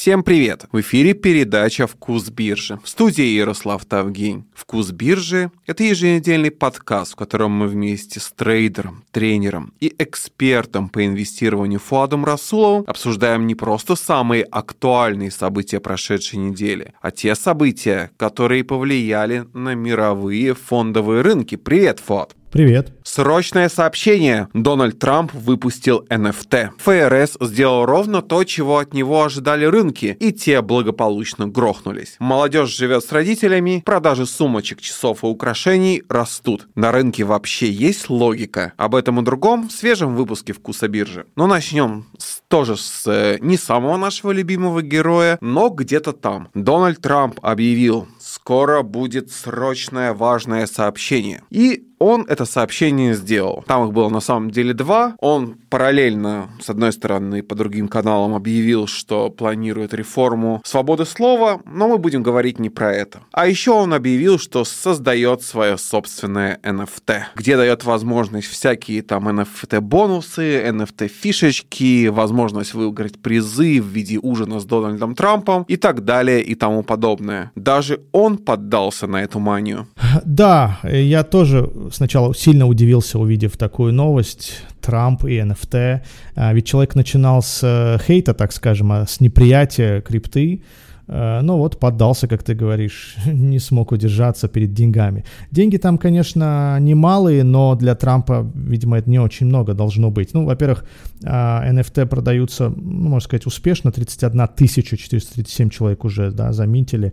Всем привет! В эфире передача «Вкус биржи». В студии Ярослав Тавгень. «Вкус биржи» — это еженедельный подкаст, в котором мы вместе с трейдером, тренером и экспертом по инвестированию Фуадом Расуловым обсуждаем не просто самые актуальные события прошедшей недели, а те события, которые повлияли на мировые фондовые рынки. Привет, Фуад! Привет. Срочное сообщение. Дональд Трамп выпустил NFT. ФРС сделал ровно то, чего от него ожидали рынки, и те благополучно грохнулись. Молодежь живет с родителями, продажи сумочек, часов и украшений растут. На рынке вообще есть логика. Об этом и другом в свежем выпуске «Вкуса биржи». Но начнем с, тоже с э, не самого нашего любимого героя, но где-то там. Дональд Трамп объявил, скоро будет срочное важное сообщение. И он это сообщение сделал. Там их было на самом деле два. Он параллельно, с одной стороны, по другим каналам объявил, что планирует реформу свободы слова, но мы будем говорить не про это. А еще он объявил, что создает свое собственное NFT, где дает возможность всякие там NFT-бонусы, NFT-фишечки, возможность выиграть призы в виде ужина с Дональдом Трампом и так далее и тому подобное. Даже он поддался на эту манию. Да, я тоже сначала сильно удивился, увидев такую новость. Трамп и NFT. А, ведь человек начинал с э, хейта, так скажем, а с неприятия крипты. Э, ну вот, поддался, как ты говоришь, не смог удержаться перед деньгами. Деньги там, конечно, немалые, но для Трампа, видимо, это не очень много должно быть. Ну, во-первых, NFT а, продаются, ну, можно сказать, успешно. 31 437 человек уже, да, заметили.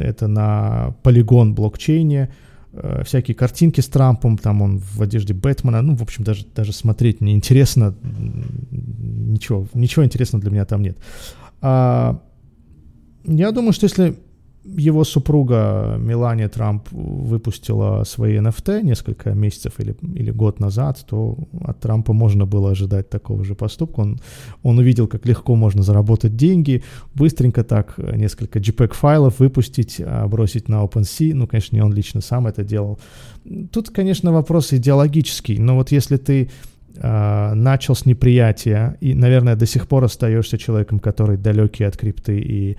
Это на полигон блокчейне. Э, всякие картинки с Трампом, там он в одежде Бэтмена, ну, в общем, даже, даже смотреть неинтересно, ничего, ничего интересного для меня там нет. А, я думаю, что если его супруга Мелания Трамп выпустила свои NFT несколько месяцев или, или год назад, то от Трампа можно было ожидать такого же поступка. Он, он увидел, как легко можно заработать деньги, быстренько так несколько JPEG-файлов выпустить, а бросить на OpenSea. Ну, конечно, не он лично сам это делал. Тут, конечно, вопрос идеологический, но вот если ты Uh, начал с неприятия и, наверное, до сих пор остаешься человеком, который далекий от крипты и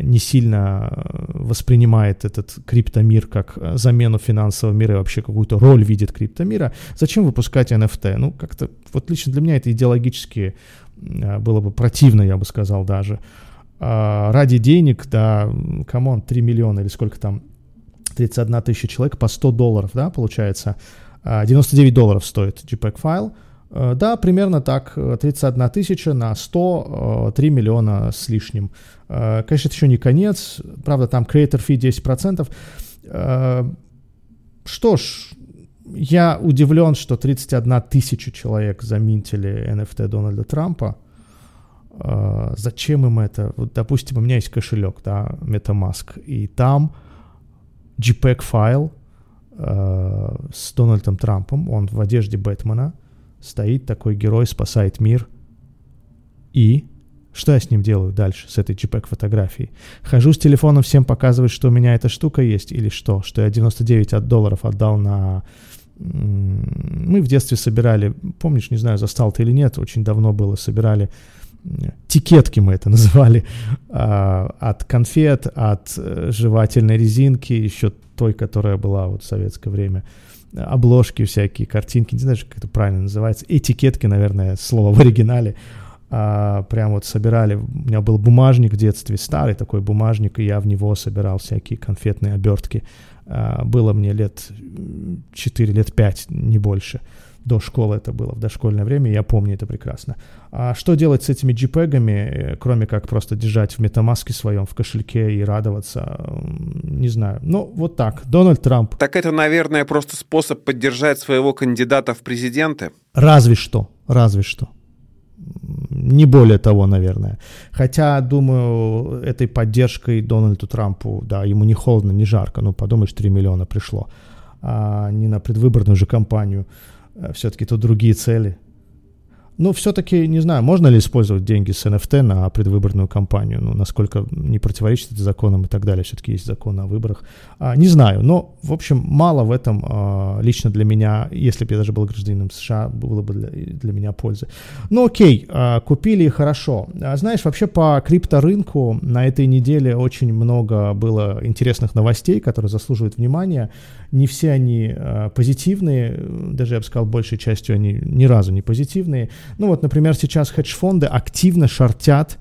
не сильно э, воспринимает этот криптомир как э, замену финансового мира и вообще какую-то роль видит криптомира, зачем выпускать NFT? Ну, как-то, вот лично для меня это идеологически было бы противно, я бы сказал даже. А, ради денег, да, come on, 3 миллиона или сколько там, 31 тысяча человек по 100 долларов, да, получается, 99 а, долларов стоит JPEG-файл, да, примерно так, 31 тысяча на 100, 3 миллиона с лишним. Э, конечно, это еще не конец. Правда, там creator fee 10%. Э, что ж, я удивлен, что 31 тысяча человек заминтили NFT Дональда Трампа. Uh, зачем им это? Вот, допустим, у меня есть кошелек, да, MetaMask, и там JPEG-файл uh, с Дональдом Трампом, он в одежде Бэтмена, стоит такой герой, спасает мир, и что я с ним делаю дальше, с этой JPEG-фотографией? Хожу с телефоном, всем показывать, что у меня эта штука есть, или что? Что я 99 от долларов отдал на... Мы в детстве собирали, помнишь, не знаю, застал ты или нет, очень давно было, собирали тикетки мы это называли, а, от конфет, от э, жевательной резинки, еще той, которая была вот в советское время, обложки всякие, картинки, не знаю, как это правильно называется, этикетки, наверное, слово в оригинале, а, прям вот собирали, у меня был бумажник в детстве, старый такой бумажник, и я в него собирал всякие конфетные обертки. А, было мне лет 4, лет 5, не больше. До школы это было, в дошкольное время, я помню это прекрасно. А что делать с этими JPEG-ами, э, кроме как просто держать в метамаске своем, в кошельке и радоваться, не знаю. Ну, вот так, Дональд Трамп. Так это, наверное, просто способ поддержать своего кандидата в президенты? Разве что, разве что не более того, наверное. Хотя, думаю, этой поддержкой Дональду Трампу, да, ему не холодно, не жарко, ну, подумаешь, 3 миллиона пришло, а не на предвыборную же кампанию. Э, Все-таки тут другие цели. Ну, все-таки, не знаю, можно ли использовать деньги с NFT на предвыборную кампанию, ну, насколько не противоречит это законам и так далее, все-таки есть закон о выборах. А, не знаю, но, в общем, мало в этом а, лично для меня, если бы я даже был гражданином США, было бы для, для меня пользы. Ну, окей, а, купили, хорошо. А, знаешь, вообще по крипторынку на этой неделе очень много было интересных новостей, которые заслуживают внимания. Не все они а, позитивные, даже я бы сказал, большей частью они ни разу не позитивные. Ну вот, например, сейчас хедж-фонды активно шортят,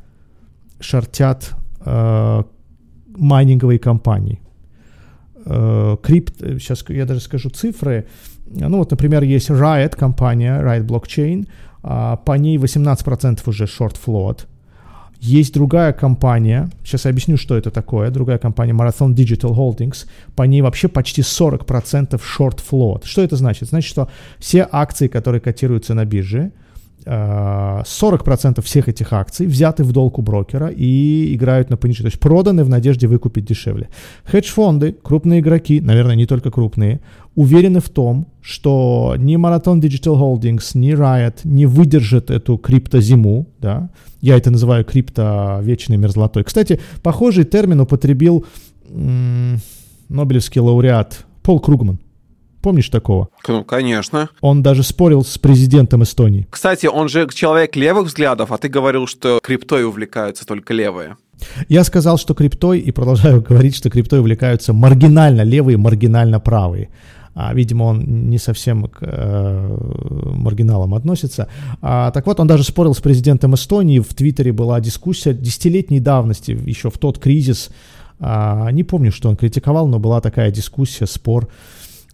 шортят э, майнинговые компании. Э, крипт, сейчас я даже скажу цифры. Ну вот, например, есть Riot компания, Riot Blockchain, э, по ней 18% уже short float. Есть другая компания, сейчас я объясню, что это такое, другая компания Marathon Digital Holdings, по ней вообще почти 40% short float. Что это значит? Значит, что все акции, которые котируются на бирже, 40% э, всех этих акций взяты в долг у брокера и играют на понижение, то есть проданы в надежде выкупить дешевле. Хедж-фонды, крупные игроки, наверное, не только крупные, уверены в том, что ни Marathon Digital Holdings, ни Riot не выдержат эту криптозиму, да, я это называю крипто вечной мерзлотой. Кстати, похожий термин употребил м- Нобелевский лауреат Пол Кругман. Помнишь такого? Ну, конечно. Он даже спорил с президентом Эстонии. Кстати, он же человек левых взглядов, а ты говорил, что криптой увлекаются только левые. Я сказал, что криптой, и продолжаю говорить, что криптой увлекаются маргинально левые, маргинально правые. А, видимо, он не совсем к э, маргиналам относится. А, так вот, он даже спорил с президентом Эстонии. В Твиттере была дискуссия десятилетней давности, еще в тот кризис. А, не помню, что он критиковал, но была такая дискуссия, спор.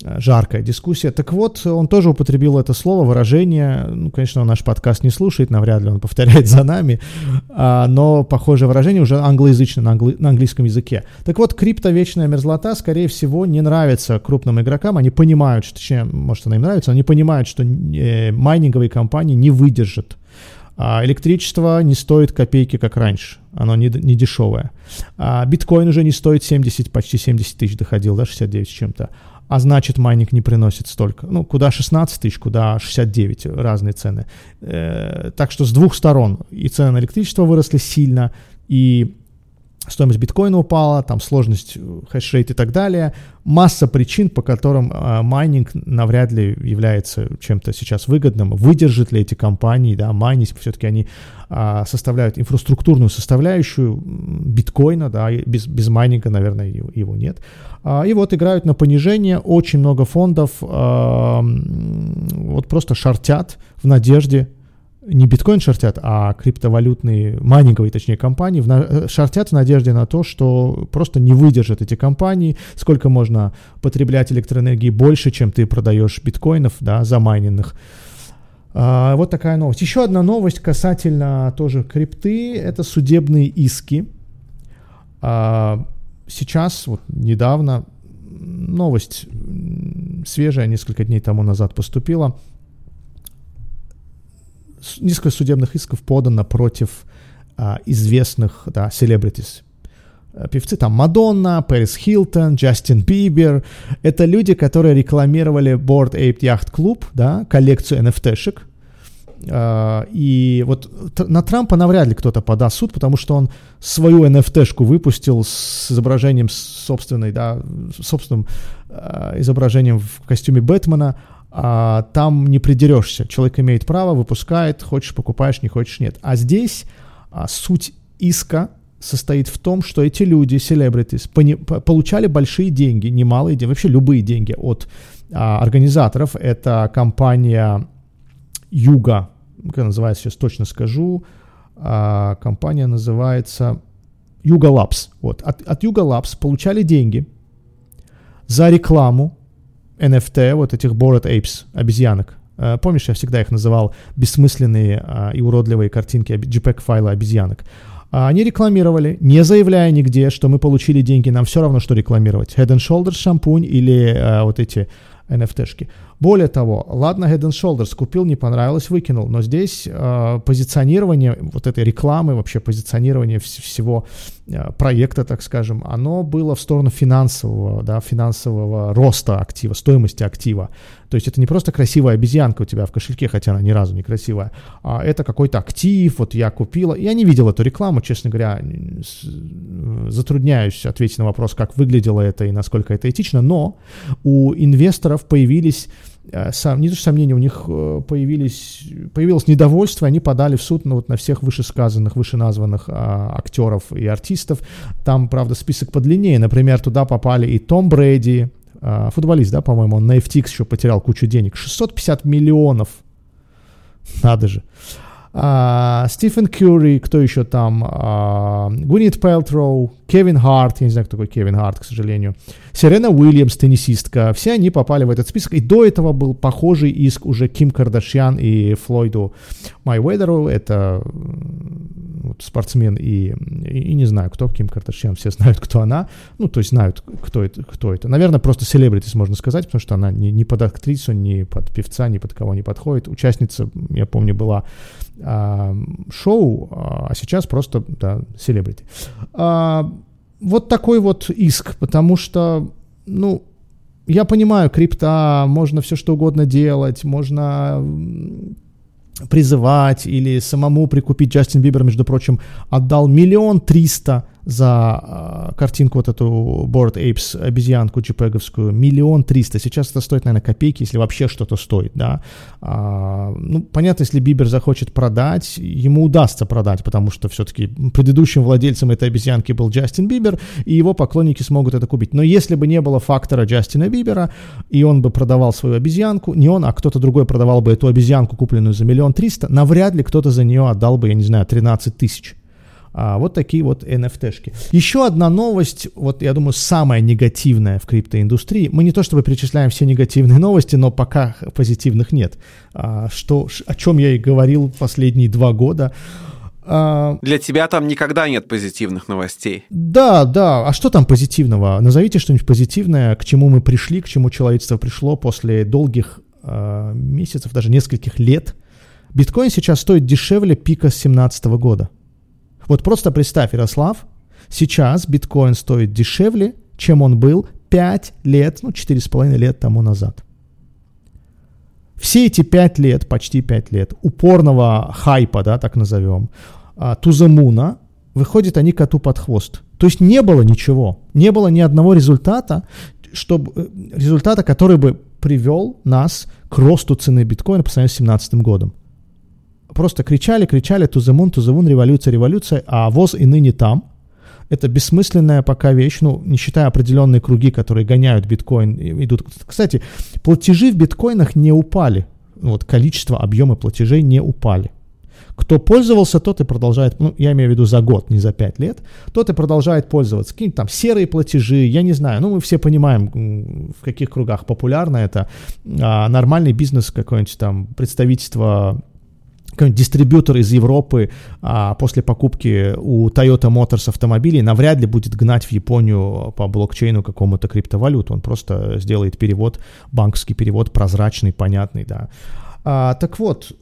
Э, жаркая дискуссия. Так вот, он тоже употребил это слово, выражение. Ну, конечно, он наш подкаст не слушает, навряд ли он повторяет за нами, а, но похожее выражение уже англоязычное на, англи- на английском языке. Так вот, криптовечная мерзлота, скорее всего, не нравится крупным игрокам. Они понимают, что, точнее, может, она им нравится, они понимают, что э, майнинговые компании не выдержат а электричество не стоит копейки, как раньше. Оно не, не дешевое. А биткоин уже не стоит 70, почти 70 тысяч доходил, да, 69 с чем-то а значит майнинг не приносит столько. Ну, куда 16 тысяч, куда 69, разные цены. Э, так что с двух сторон и цены на электричество выросли сильно, и стоимость биткоина упала, там сложность э, хешрейт и так далее. Масса причин, по которым э, майнинг навряд ли является чем-то сейчас выгодным. Выдержат ли эти компании, да, майнить, все-таки они э, составляют инфраструктурную составляющую биткоина, да, без, без майнинга, наверное, его, его нет. А, и вот играют на понижение, очень много фондов э, вот просто шортят в надежде не биткоин шортят, а криптовалютные, майнинговые, точнее, компании в э, шортят в надежде на то, что просто не выдержат эти компании, сколько можно потреблять электроэнергии больше, чем ты продаешь биткоинов, да, замайненных. А, вот такая новость. Еще одна новость касательно тоже крипты, это судебные иски. А, сейчас, вот недавно, новость свежая, несколько дней тому назад поступила – несколько судебных исков подано против а, известных, да, celebrities. Э, певцы там Мадонна, Пэрис Хилтон, Джастин Бибер. Это люди, которые рекламировали Board Ape Yacht Club, да, коллекцию NFT-шек. Uh, и вот на Трампа навряд ли кто-то подаст суд, потому что он свою NFT-шку выпустил с изображением собственной, да, собственным uh, изображением в костюме Бэтмена, а, там не придерешься. Человек имеет право, выпускает, хочешь покупаешь, не хочешь нет. А здесь а, суть иска состоит в том, что эти люди, пони, получали большие деньги, немалые деньги, вообще любые деньги от а, организаторов. Это компания Юга, как называется, сейчас точно скажу. А, компания называется Yuga Labs. Вот. От, Yuga Labs получали деньги за рекламу NFT, вот этих Bored Apes, обезьянок. Uh, помнишь, я всегда их называл бессмысленные uh, и уродливые картинки JPEG-файла обезьянок. Uh, они рекламировали, не заявляя нигде, что мы получили деньги, нам все равно, что рекламировать. Head and Shoulders шампунь или вот эти NFT-шки. Более того, ладно, Head and Shoulders купил, не понравилось, выкинул, но здесь э, позиционирование вот этой рекламы, вообще позиционирование вс- всего э, проекта, так скажем, оно было в сторону финансового, да, финансового роста актива, стоимости актива. То есть это не просто красивая обезьянка у тебя в кошельке, хотя она ни разу не красивая, а это какой-то актив, вот я купила. Я не видел эту рекламу, честно говоря, затрудняюсь ответить на вопрос, как выглядело это и насколько это этично, но у инвесторов появились э, сам, не то что сомнения, у них э, появились, появилось недовольство, они подали в суд ну, вот на всех вышесказанных, вышеназванных а, актеров и артистов. Там, правда, список подлиннее. Например, туда попали и Том Брэди, а, футболист, да, по-моему, он на FTX еще потерял кучу денег. 650 миллионов. Надо же. А, Стивен Кюри, кто еще там? А, Гвинет Пелтроу, Кевин Харт, я не знаю, кто такой Кевин Харт, к сожалению. Серена Уильямс, теннисистка. Все они попали в этот список. И до этого был похожий иск уже Ким Кардашьян и Флойду Майведеру. Это спортсмен и, и, и не знаю, кто Ким Кардашьян. Все знают, кто она. Ну, то есть знают, кто это. Кто это. Наверное, просто селебритис, можно сказать, потому что она не, не под актрису, не под певца, ни под кого не подходит. Участница, я помню, была а, шоу, а сейчас просто, да, селебрити. А, вот такой вот иск, потому что, ну, я понимаю, крипта, можно все что угодно делать, можно призывать или самому прикупить. Джастин Бибер, между прочим, отдал миллион триста за э, картинку вот эту Board Apes обезьянку джипеговскую миллион триста. Сейчас это стоит, наверное, копейки, если вообще что-то стоит, да. А, ну, понятно, если Бибер захочет продать, ему удастся продать, потому что все-таки предыдущим владельцем этой обезьянки был Джастин Бибер, и его поклонники смогут это купить. Но если бы не было фактора Джастина Бибера, и он бы продавал свою обезьянку, не он, а кто-то другой продавал бы эту обезьянку, купленную за миллион триста, навряд ли кто-то за нее отдал бы, я не знаю, 13 тысяч. А, вот такие вот NFT-шки. Еще одна новость, вот я думаю, самая негативная в криптоиндустрии. Мы не то чтобы перечисляем все негативные новости, но пока позитивных нет. А, что, о чем я и говорил последние два года. А, Для тебя там никогда нет позитивных новостей. Да, да. А что там позитивного? Назовите что-нибудь позитивное, к чему мы пришли, к чему человечество пришло после долгих э, месяцев, даже нескольких лет. Биткоин сейчас стоит дешевле пика с 2017 года. Вот просто представь, Ярослав, сейчас биткоин стоит дешевле, чем он был 5 лет, ну 4,5 лет тому назад. Все эти 5 лет, почти 5 лет, упорного хайпа, да, так назовем, тузамуна, выходят они коту под хвост. То есть не было ничего, не было ни одного результата, чтобы, э, результата, который бы привел нас к росту цены биткоина по сравнению с 2017 годом просто кричали, кричали, the moon, революция, революция, а ВОЗ и ныне там. Это бессмысленная пока вещь, ну, не считая определенные круги, которые гоняют биткоин, идут. Кстати, платежи в биткоинах не упали. Вот количество, объемы платежей не упали. Кто пользовался, тот и продолжает, ну, я имею в виду за год, не за пять лет, тот и продолжает пользоваться. Какие-то там серые платежи, я не знаю, ну, мы все понимаем, в каких кругах популярно это. А нормальный бизнес какой-нибудь там, представительство какой-нибудь дистрибьютор из Европы а, после покупки у Toyota Motors автомобилей навряд ли будет гнать в Японию по блокчейну какому-то криптовалюту. Он просто сделает перевод, банковский перевод, прозрачный, понятный, да. А, так вот,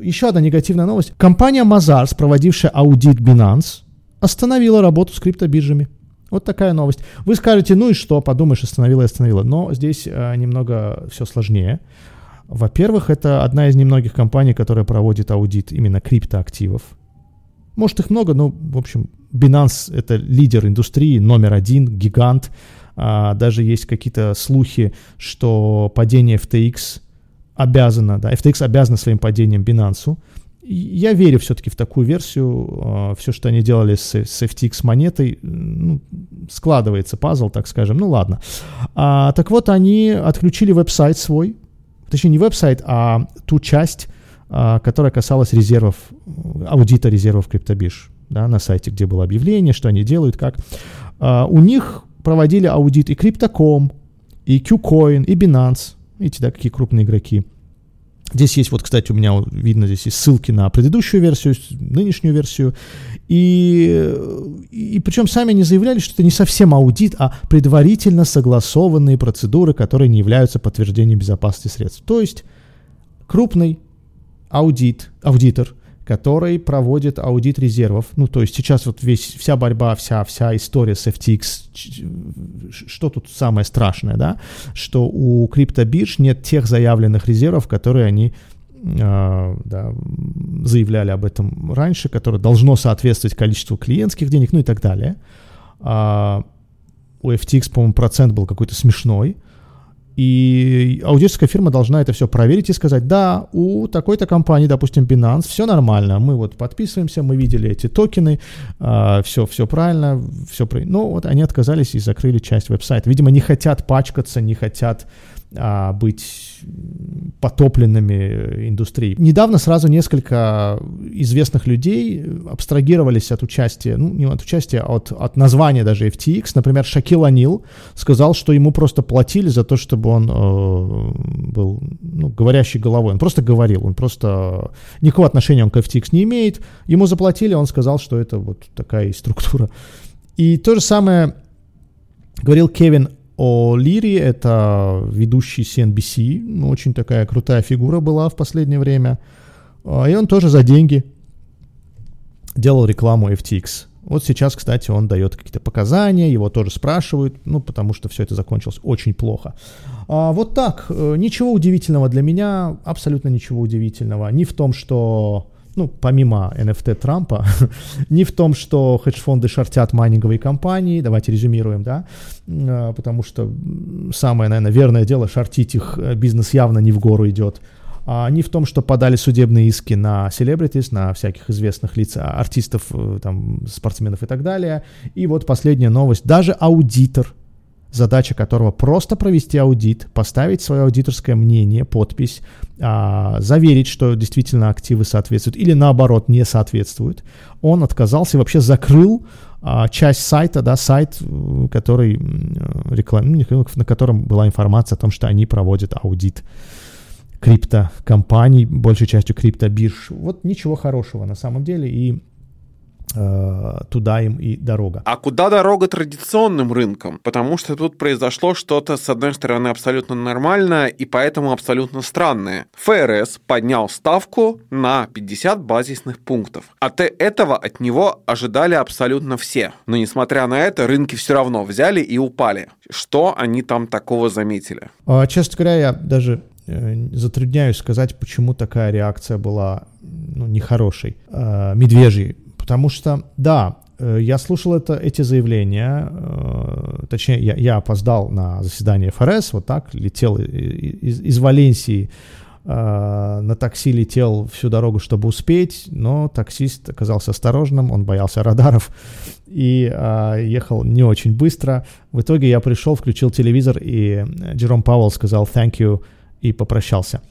еще одна негативная новость. Компания Mazars, проводившая аудит Binance, остановила работу с криптобиржами. Вот такая новость. Вы скажете, ну и что, подумаешь, остановила и остановила. Но здесь э, немного все сложнее. Во-первых, это одна из немногих компаний, которая проводит аудит именно криптоактивов. Может, их много, но, в общем, Binance — это лидер индустрии, номер один, гигант. А, даже есть какие-то слухи, что падение FTX обязано, да, FTX обязана своим падением Binance. Я верю все-таки в такую версию. А, Все, что они делали с, с FTX монетой, ну, складывается пазл, так скажем. Ну ладно. А, так вот, они отключили веб-сайт свой, точнее не веб-сайт, а ту часть, а, которая касалась резервов, аудита резервов криптобирж, да, на сайте, где было объявление, что они делают, как. А, у них проводили аудит и Crypto.com, и KuCoin, и Binance, видите, да, какие крупные игроки. Здесь есть, вот, кстати, у меня видно, здесь есть ссылки на предыдущую версию, нынешнюю версию. И, и причем сами они заявляли, что это не совсем аудит, а предварительно согласованные процедуры, которые не являются подтверждением безопасности средств. То есть крупный аудит, аудитор, который проводит аудит резервов. Ну, то есть сейчас вот весь, вся борьба, вся, вся история с FTX, что тут самое страшное, да? Что у криптобирж нет тех заявленных резервов, которые они э, да, заявляли об этом раньше, которое должно соответствовать количеству клиентских денег, ну и так далее. А у FTX, по-моему, процент был какой-то смешной. И аудиторская фирма должна это все проверить и сказать, да, у такой-то компании, допустим, Binance, все нормально, мы вот подписываемся, мы видели эти токены, все, все правильно, все. Но вот они отказались и закрыли часть веб-сайта. Видимо, не хотят пачкаться, не хотят а, быть потопленными индустрией. Недавно сразу несколько известных людей абстрагировались от участия, ну, не от участия, а от, от названия даже FTX. Например, Шакил Анил сказал, что ему просто платили за то, чтобы он э, был ну, говорящей головой. Он просто говорил, он просто... Никакого отношения он к FTX не имеет. Ему заплатили, он сказал, что это вот такая и структура. И то же самое говорил Кевин о Лире, это ведущий CNBC, ну, очень такая крутая фигура была в последнее время. А, и он тоже за деньги делал рекламу FTX. Вот сейчас, кстати, он дает какие-то показания, его тоже спрашивают, ну, потому что все это закончилось очень плохо. А, вот так, э, ничего удивительного для меня, абсолютно ничего удивительного. Ни в том, что ну, помимо NFT Трампа, не в том, что хедж-фонды шортят майнинговые компании, давайте резюмируем, да, а, потому что самое, наверное, верное дело, шортить их э, бизнес явно не в гору идет, а не в том, что подали судебные иски на селебритис, на всяких известных лиц, а, артистов, э, там, спортсменов и так далее. И вот последняя новость. Даже аудитор задача которого просто провести аудит, поставить свое аудиторское мнение, подпись, а, заверить, что действительно активы соответствуют или наоборот не соответствуют. Он отказался и вообще закрыл а, часть сайта, да, сайт, который реклам... Ну, на котором была информация о том, что они проводят аудит криптокомпаний, большей частью криптобирж. Вот ничего хорошего на самом деле. И туда им и дорога. А куда дорога традиционным рынкам? Потому что тут произошло что-то, с одной стороны, абсолютно нормальное и поэтому абсолютно странное. ФРС поднял ставку на 50 базисных пунктов. От этого от него ожидали абсолютно все. Но несмотря на это, рынки все равно взяли и упали. Что они там такого заметили? А, честно говоря, я даже э, затрудняюсь сказать, почему такая реакция была ну, нехорошей, э, медвежьей Потому что, да, э, я слушал это, эти заявления, э, точнее, я, я опоздал на заседание ФРС, вот так, летел из, из Валенсии, э, на такси летел всю дорогу, чтобы успеть, но таксист оказался осторожным, он боялся радаров и ехал не очень быстро. В итоге я пришел, включил телевизор, и Джером Пауэлл сказал «thank you» и попрощался.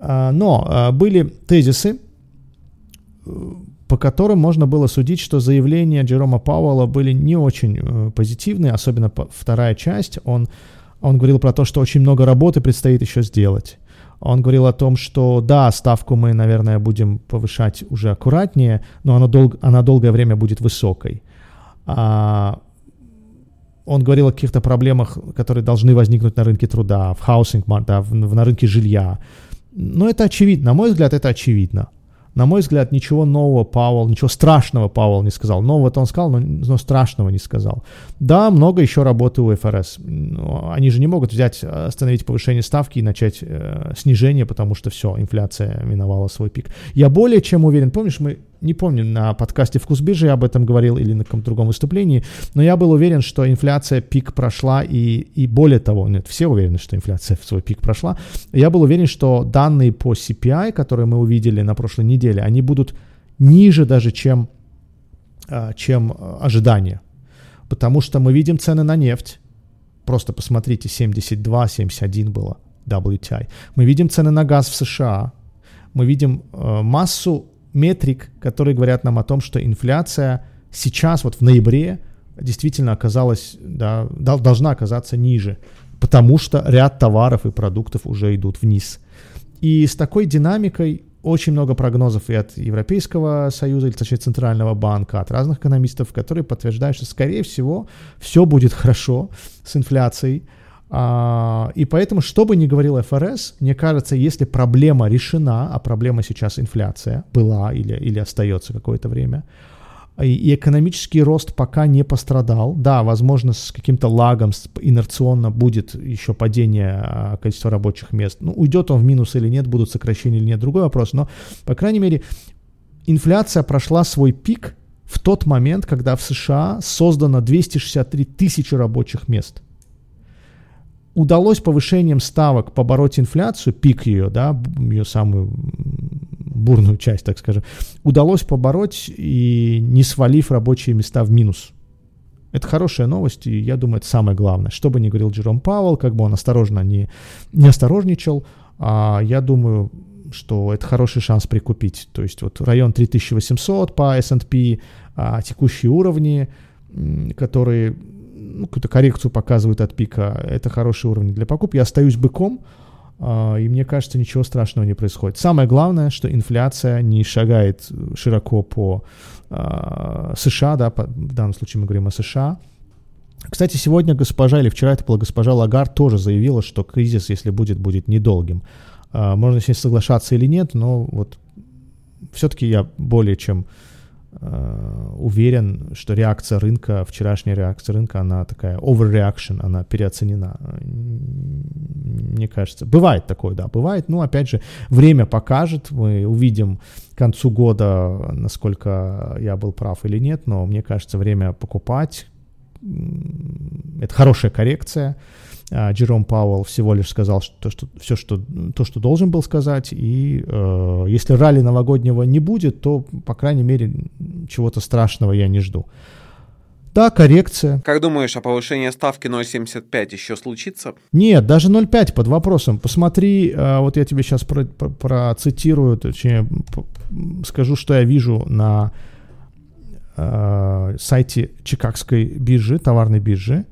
но были тезисы, по которым можно было судить, что заявления Джерома Пауэлла были не очень э, позитивные, особенно вторая часть. Он, он говорил про то, что очень много работы предстоит еще сделать. Он говорил о том, что да, ставку мы, наверное, будем повышать уже аккуратнее, но она, дол- она долгое время будет высокой. А, он говорил о каких-то проблемах, которые должны возникнуть на рынке труда, в housing, да, в, в, на рынке жилья. Но это очевидно, на мой взгляд, это очевидно. На мой взгляд, ничего нового Пауэлл, ничего страшного Пауэлл не сказал. Нового-то он сказал, но, но страшного не сказал. Да, много еще работы у ФРС. Они же не могут взять, остановить повышение ставки и начать э, снижение, потому что все, инфляция миновала свой пик. Я более чем уверен, помнишь, мы не помню, на подкасте «Вкус биржи» я об этом говорил или на каком-то другом выступлении, но я был уверен, что инфляция пик прошла, и, и более того, нет, все уверены, что инфляция в свой пик прошла, я был уверен, что данные по CPI, которые мы увидели на прошлой неделе, они будут ниже даже, чем, а, чем ожидания, потому что мы видим цены на нефть, просто посмотрите, 72, 71 было WTI, мы видим цены на газ в США, мы видим э, массу метрик, которые говорят нам о том, что инфляция сейчас, вот в ноябре, действительно оказалась, да, должна оказаться ниже, потому что ряд товаров и продуктов уже идут вниз. И с такой динамикой очень много прогнозов и от Европейского Союза, или точнее Центрального банка, от разных экономистов, которые подтверждают, что, скорее всего, все будет хорошо с инфляцией. А, и поэтому, что бы ни говорил ФРС, мне кажется, если проблема решена, а проблема сейчас инфляция была или, или остается какое-то время, и экономический рост пока не пострадал. Да, возможно, с каким-то лагом инерционно будет еще падение а, количества рабочих мест. Ну, уйдет он в минус или нет, будут сокращения или нет, другой вопрос. Но, по крайней мере, инфляция прошла свой пик в тот момент, когда в США создано 263 тысячи рабочих мест. Удалось повышением ставок побороть инфляцию, пик ее, да, ее самую бурную часть, так скажем, удалось побороть и не свалив рабочие места в минус. Это хорошая новость, и я думаю, это самое главное. Что бы ни говорил Джером Пауэлл, как бы он осторожно не, не осторожничал, а я думаю, что это хороший шанс прикупить. То есть вот район 3800 по S&P, а текущие уровни, которые ну, какую-то коррекцию показывают от пика, это хороший уровень для покупки. Я остаюсь быком, а, и мне кажется, ничего страшного не происходит. Самое главное, что инфляция не шагает широко по а, США, да, в данном случае мы говорим о США. Кстати, сегодня госпожа, или вчера это была госпожа Лагард, тоже заявила, что кризис, если будет, будет недолгим. А, можно с ней соглашаться или нет, но вот все-таки я более чем уверен, что реакция рынка, вчерашняя реакция рынка, она такая overreaction, она переоценена. Мне кажется, бывает такое, да, бывает. Но опять же, время покажет, мы увидим к концу года, насколько я был прав или нет, но мне кажется, время покупать, это хорошая коррекция. А, Джером Пауэлл всего лишь сказал что, что, все, что, то, что должен был сказать, и э, если ралли новогоднего не будет, то, по крайней мере, чего-то страшного я не жду. Да, коррекция. Как думаешь, а повышение ставки 0,75 еще случится? Нет, даже 0,5 под вопросом. Посмотри, э, вот я тебе сейчас про, про, процитирую, точнее, скажу, что я вижу на э, сайте Чикагской биржи, товарной биржи.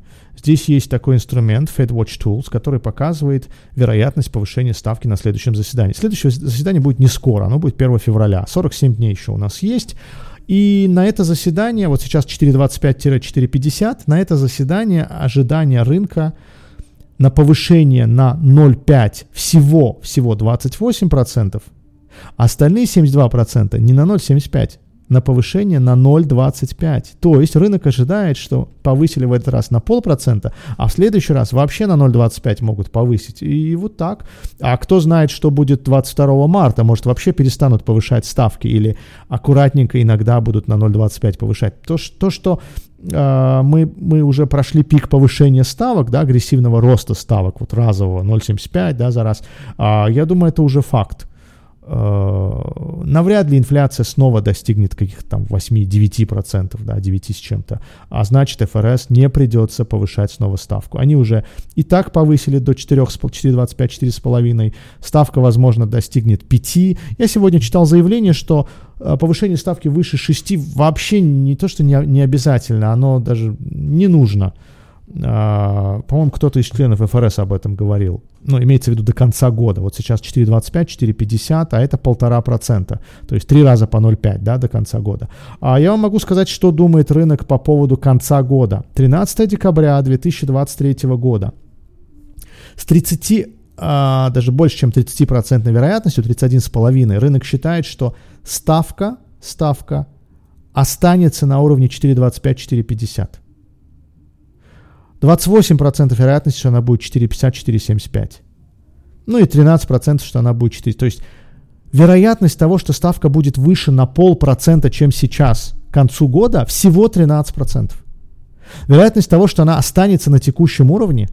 Здесь есть такой инструмент FedWatch Tools, который показывает вероятность повышения ставки на следующем заседании. Следующее заседание будет не скоро, оно будет 1 февраля. 47 дней еще у нас есть. И на это заседание, вот сейчас 4.25-4.50, на это заседание ожидание рынка на повышение на 0,5 всего, всего 28%, а остальные 72% не на 0,75, на повышение на 0,25. То есть рынок ожидает, что повысили в этот раз на полпроцента, а в следующий раз вообще на 0,25 могут повысить. И вот так. А кто знает, что будет 22 марта? Может, вообще перестанут повышать ставки или аккуратненько иногда будут на 0,25 повышать. То, то что э, мы, мы уже прошли пик повышения ставок, да, агрессивного роста ставок, вот разового 0,75 да, за раз, э, я думаю, это уже факт. Э, навряд ли инфляция снова достигнет каких-то там 8-9%, да, 9 с чем-то. А значит, ФРС не придется повышать снова ставку. Они уже и так повысили до 4,25-4,5. Ставка, возможно, достигнет 5. Я сегодня читал заявление, что э, повышение ставки выше 6 вообще не то, что не, не обязательно, оно даже не нужно. А, по-моему, кто-то из членов ФРС об этом говорил. Ну, имеется в виду до конца года. Вот сейчас 4,25, 4,50, а это полтора процента. То есть три раза по 0,5, да, до конца года. А я вам могу сказать, что думает рынок по поводу конца года. 13 декабря 2023 года. С 30 а, даже больше, чем 30% вероятностью, 31,5%, рынок считает, что ставка, ставка останется на уровне 4,25-4,50. 28% вероятности, что она будет 4,50-4,75. Ну и 13%, что она будет 4. То есть вероятность того, что ставка будет выше на полпроцента, чем сейчас, к концу года, всего 13%. Вероятность того, что она останется на текущем уровне,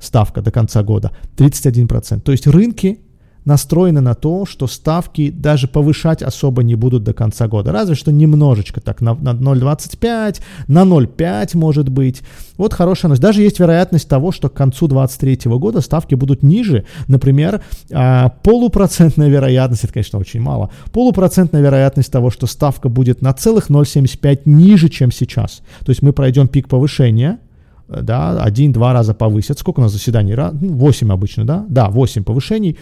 ставка до конца года, 31%. То есть рынки настроены на то, что ставки даже повышать особо не будут до конца года. Разве что немножечко, так на, на 0,25, на 0,5 может быть. Вот хорошая новость. Даже есть вероятность того, что к концу 2023 года ставки будут ниже. Например, а, полупроцентная вероятность, это, конечно, очень мало, полупроцентная вероятность того, что ставка будет на целых 0,75 ниже, чем сейчас. То есть мы пройдем пик повышения, да, один-два раза повысят. Сколько у нас заседаний? 8 ну, обычно, да? Да, 8 повышений.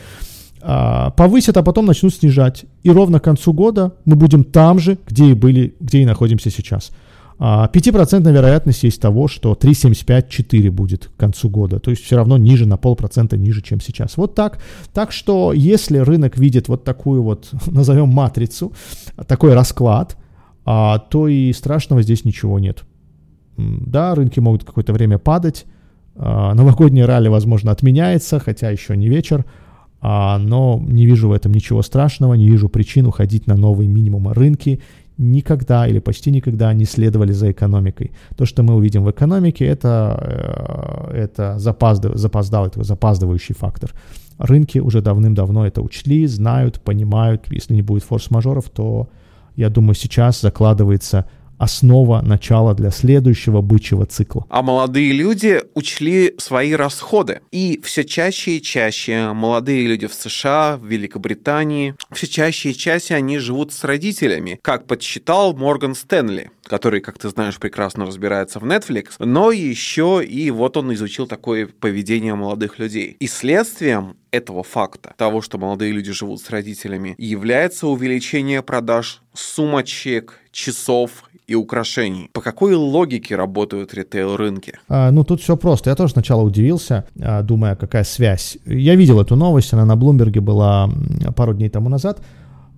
А, повысят, а потом начнут снижать. И ровно к концу года мы будем там же, где и были, где и находимся сейчас. 5% а, вероятность есть того, что 3,75-4 будет к концу года. То есть все равно ниже на полпроцента ниже, чем сейчас. Вот так. Так что если рынок видит вот такую вот, назовем матрицу, такой расклад, а, то и страшного здесь ничего нет. Да, рынки могут какое-то время падать. Новогоднее ралли, возможно, отменяется, хотя еще не вечер. Но не вижу в этом ничего страшного, не вижу причин уходить на новые минимумы рынки никогда или почти никогда не следовали за экономикой. То, что мы увидим в экономике, это, э, это запаздав, запоздал, это запаздывающий фактор. Рынки уже давным-давно это учли, знают, понимают. Если не будет форс-мажоров, то, я думаю, сейчас закладывается основа, начала для следующего бычьего цикла. А молодые люди учли свои расходы. И все чаще и чаще молодые люди в США, в Великобритании, все чаще и чаще они живут с родителями, как подсчитал Морган Стэнли который, как ты знаешь, прекрасно разбирается в Netflix, но еще и вот он изучил такое поведение молодых людей. И следствием этого факта, того, что молодые люди живут с родителями, является увеличение продаж сумочек, часов и украшений. По какой логике работают ритейл-рынки? А, ну, тут все просто. Я тоже сначала удивился, а, думая, какая связь. Я видел эту новость, она на Блумберге была пару дней тому назад.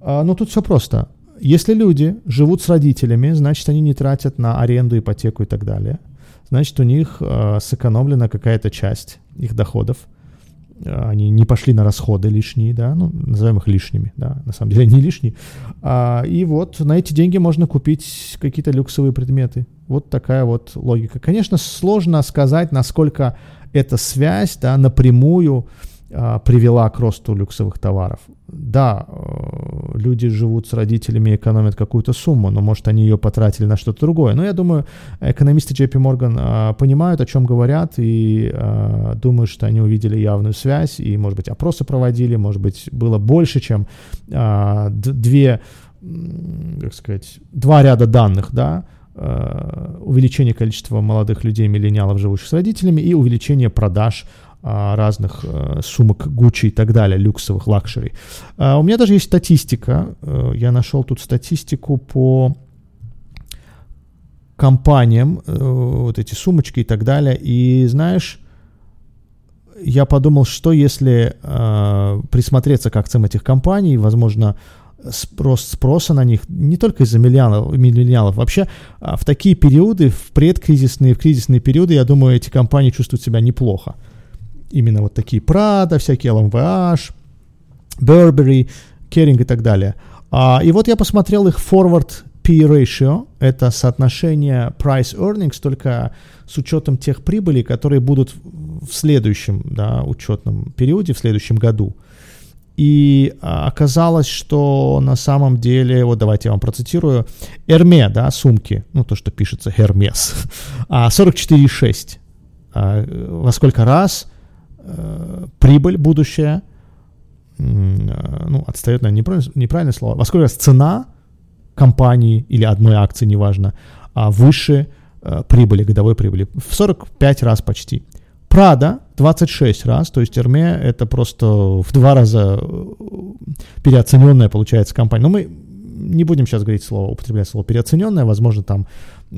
А, но тут все просто. Если люди живут с родителями, значит, они не тратят на аренду, ипотеку и так далее. Значит, у них э, сэкономлена какая-то часть их доходов. Они не пошли на расходы лишние, да, ну, назовем их лишними, да, на самом деле не лишние. А, и вот на эти деньги можно купить какие-то люксовые предметы. Вот такая вот логика. Конечно, сложно сказать, насколько эта связь, да, напрямую привела к росту люксовых товаров. Да, э, люди живут с родителями и экономят какую-то сумму, но, может, они ее потратили на что-то другое. Но я думаю, экономисты JP Morgan а, понимают, о чем говорят, и а, думаю, что они увидели явную связь, и, может быть, опросы проводили, может быть, было больше, чем две, как сказать, два ряда данных, да, увеличение количества молодых людей, миллениалов, живущих с родителями, и увеличение продаж а, разных э, сумок Gucci и так далее, люксовых, luxury. А, у меня даже есть статистика. Э, я нашел тут статистику по компаниям, э, вот эти сумочки и так далее. И знаешь, я подумал, что если присмотреться к акциям этих компаний, возможно, спрос, спроса на них не только из-за миллионов, миллениалов. Вообще а, в такие периоды, в предкризисные, в кризисные периоды, я думаю, эти компании чувствуют себя неплохо именно вот такие Prada, всякие LMVH, Burberry, Kering и так далее. А, и вот я посмотрел их forward P ratio, это соотношение price earnings, только с учетом тех прибылей, которые будут в следующем да, учетном периоде, в следующем году. И а, оказалось, что на самом деле, вот давайте я вам процитирую, Hermes, да, сумки, ну то, что пишется Hermes, 44,6. А, во сколько раз э, прибыль будущая, э, ну, отстает, наверное, неправильное, неправильное слово, во сколько раз цена компании или одной акции, неважно, а выше э, прибыли, годовой прибыли. В 45 раз почти. Прада 26 раз, то есть Эрме это просто в два раза э, переоцененная получается компания. Но мы не будем сейчас говорить слово, употреблять слово переоцененная, возможно, там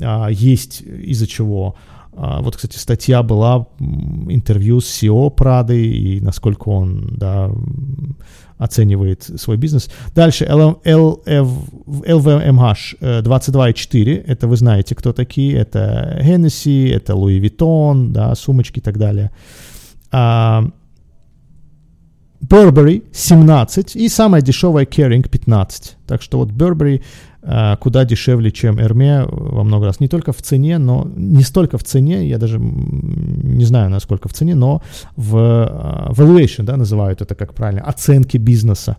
а, есть из-за чего вот, кстати, статья была, интервью с CEO Прады и насколько он да, оценивает свой бизнес. Дальше LVMH 22,4, э, это вы знаете, кто такие, это Hennessy, это Louis Vuitton, да, сумочки и так далее. А, Burberry 17 и самая дешевая Kering 15. Так что вот Burberry а, куда дешевле, чем Эрме во много раз. Не только в цене, но не столько в цене, я даже не знаю, насколько в цене, но в uh, valuation, да, называют это как правильно, оценки бизнеса.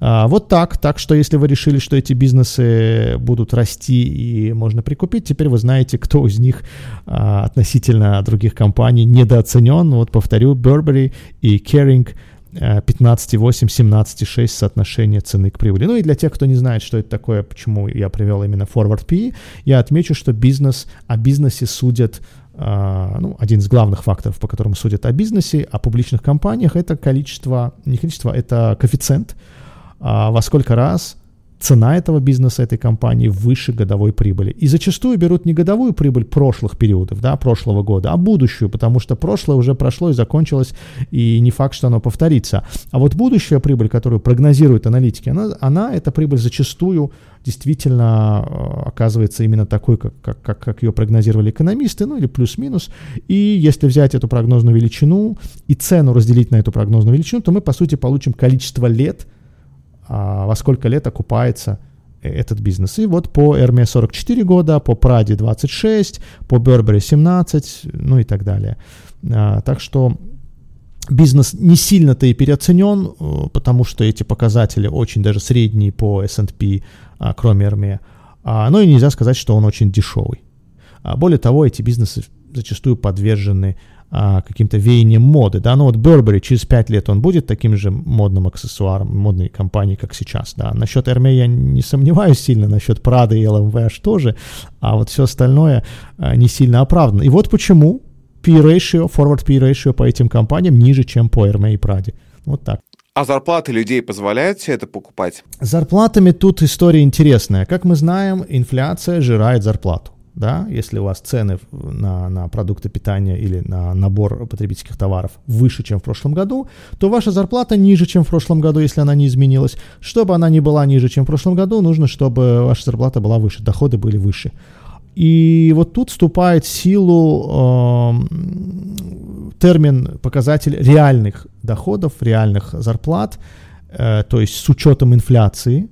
Uh, вот так. Так что если вы решили, что эти бизнесы будут расти и можно прикупить, теперь вы знаете, кто из них uh, относительно других компаний недооценен. Вот повторю, Burberry и Kering – 15,8, 17,6 соотношение цены к прибыли. Ну и для тех, кто не знает, что это такое, почему я привел именно Forward PE, я отмечу, что бизнес, о бизнесе судят а, ну, один из главных факторов, по которым судят о бизнесе, о публичных компаниях, это количество, не количество, это коэффициент, а, во сколько раз цена этого бизнеса, этой компании выше годовой прибыли. И зачастую берут не годовую прибыль прошлых периодов, да, прошлого года, а будущую, потому что прошлое уже прошло и закончилось, и не факт, что оно повторится. А вот будущая прибыль, которую прогнозируют аналитики, она, она эта прибыль зачастую действительно э, оказывается именно такой, как, как, как, как ее прогнозировали экономисты, ну или плюс-минус. И если взять эту прогнозную величину и цену разделить на эту прогнозную величину, то мы, по сути, получим количество лет, а, во сколько лет окупается э, этот бизнес. И вот по Эрме 44 года, по Праде 26, по Бербери 17, ну и так далее. А, так что бизнес не сильно-то и переоценен, э, потому что эти показатели очень даже средние по S&P, а, кроме Эрме. Но и нельзя сказать, что он очень дешевый. Более того, эти бизнесы зачастую подвержены а, каким-то веянием моды, да, ну вот Burberry через 5 лет он будет таким же модным аксессуаром, модной компанией, как сейчас, да. Насчет Hermès я не сомневаюсь сильно, насчет Prada и LMVH тоже, а вот все остальное а, не сильно оправдано. И вот почему P-ratio, forward P-ratio по этим компаниям ниже, чем по Hermès и Prada. Вот так. А зарплаты людей позволяют все это покупать? Зарплатами тут история интересная. Как мы знаем, инфляция жирает зарплату да, если у вас цены на, на продукты питания или на набор потребительских товаров выше, чем в прошлом году, то ваша зарплата ниже, чем в прошлом году, если она не изменилась. Чтобы она не была ниже, чем в прошлом году, нужно, чтобы ваша зарплата была выше, доходы были выше. И вот тут вступает в силу э, термин, показатель реальных доходов, реальных зарплат, э, то есть с учетом инфляции,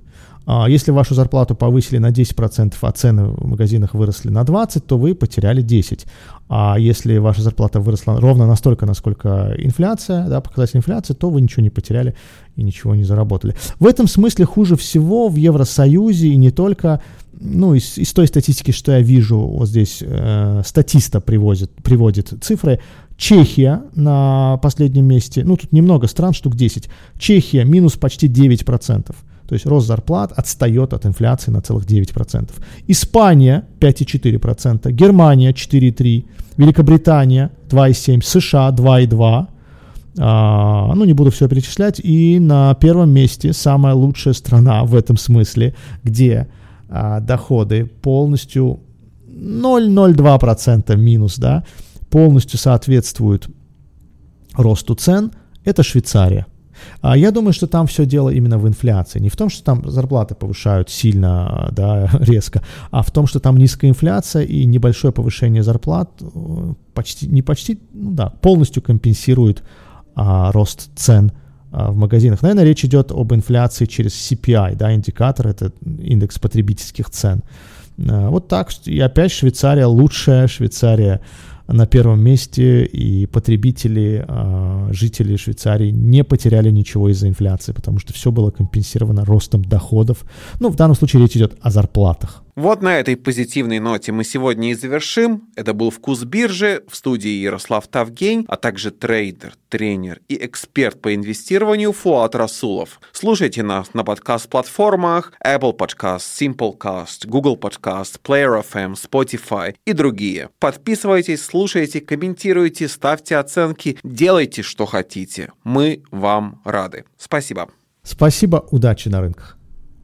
если вашу зарплату повысили на 10%, а цены в магазинах выросли на 20%, то вы потеряли 10%. А если ваша зарплата выросла ровно настолько, насколько инфляция, да, показатель инфляции, то вы ничего не потеряли и ничего не заработали. В этом смысле хуже всего в Евросоюзе и не только, ну, из, из той статистики, что я вижу, вот здесь э, статиста приводит, приводит цифры, Чехия на последнем месте, ну, тут немного стран, штук 10. Чехия минус почти 9%. То есть рост зарплат отстает от инфляции на целых 9%. Испания 5,4%, Германия 4,3%, Великобритания 2,7%, США 2,2%. А, ну, не буду все перечислять. И на первом месте самая лучшая страна в этом смысле, где а, доходы полностью 0,02% минус, да, полностью соответствуют росту цен, это Швейцария. А я думаю, что там все дело именно в инфляции. Не в том, что там зарплаты повышают сильно, да, резко, а в том, что там низкая инфляция и небольшое повышение зарплат э, почти, не почти, ну да, полностью компенсирует а, рост цен а, в магазинах. Наверное, речь идет об инфляции через CPI, да, индикатор, это индекс потребительских цен. А, вот так, и опять Швейцария лучшая, Швейцария на первом месте, и потребители, а, жители Швейцарии не потеряли ничего из-за инфляции, потому что все было компенсировано ростом доходов. Ну, в данном случае речь идет о зарплатах. Вот на этой позитивной ноте мы сегодня и завершим. Это был «Вкус биржи» в студии Ярослав Тавгень, а также трейдер, тренер и эксперт по инвестированию Фуат Расулов. Слушайте нас на подкаст-платформах Apple Podcast, Simplecast, Google Podcast, Player FM, Spotify и другие. Подписывайтесь, слушайте, комментируйте, ставьте оценки, делайте, что хотите. Мы вам рады. Спасибо. Спасибо, удачи на рынках.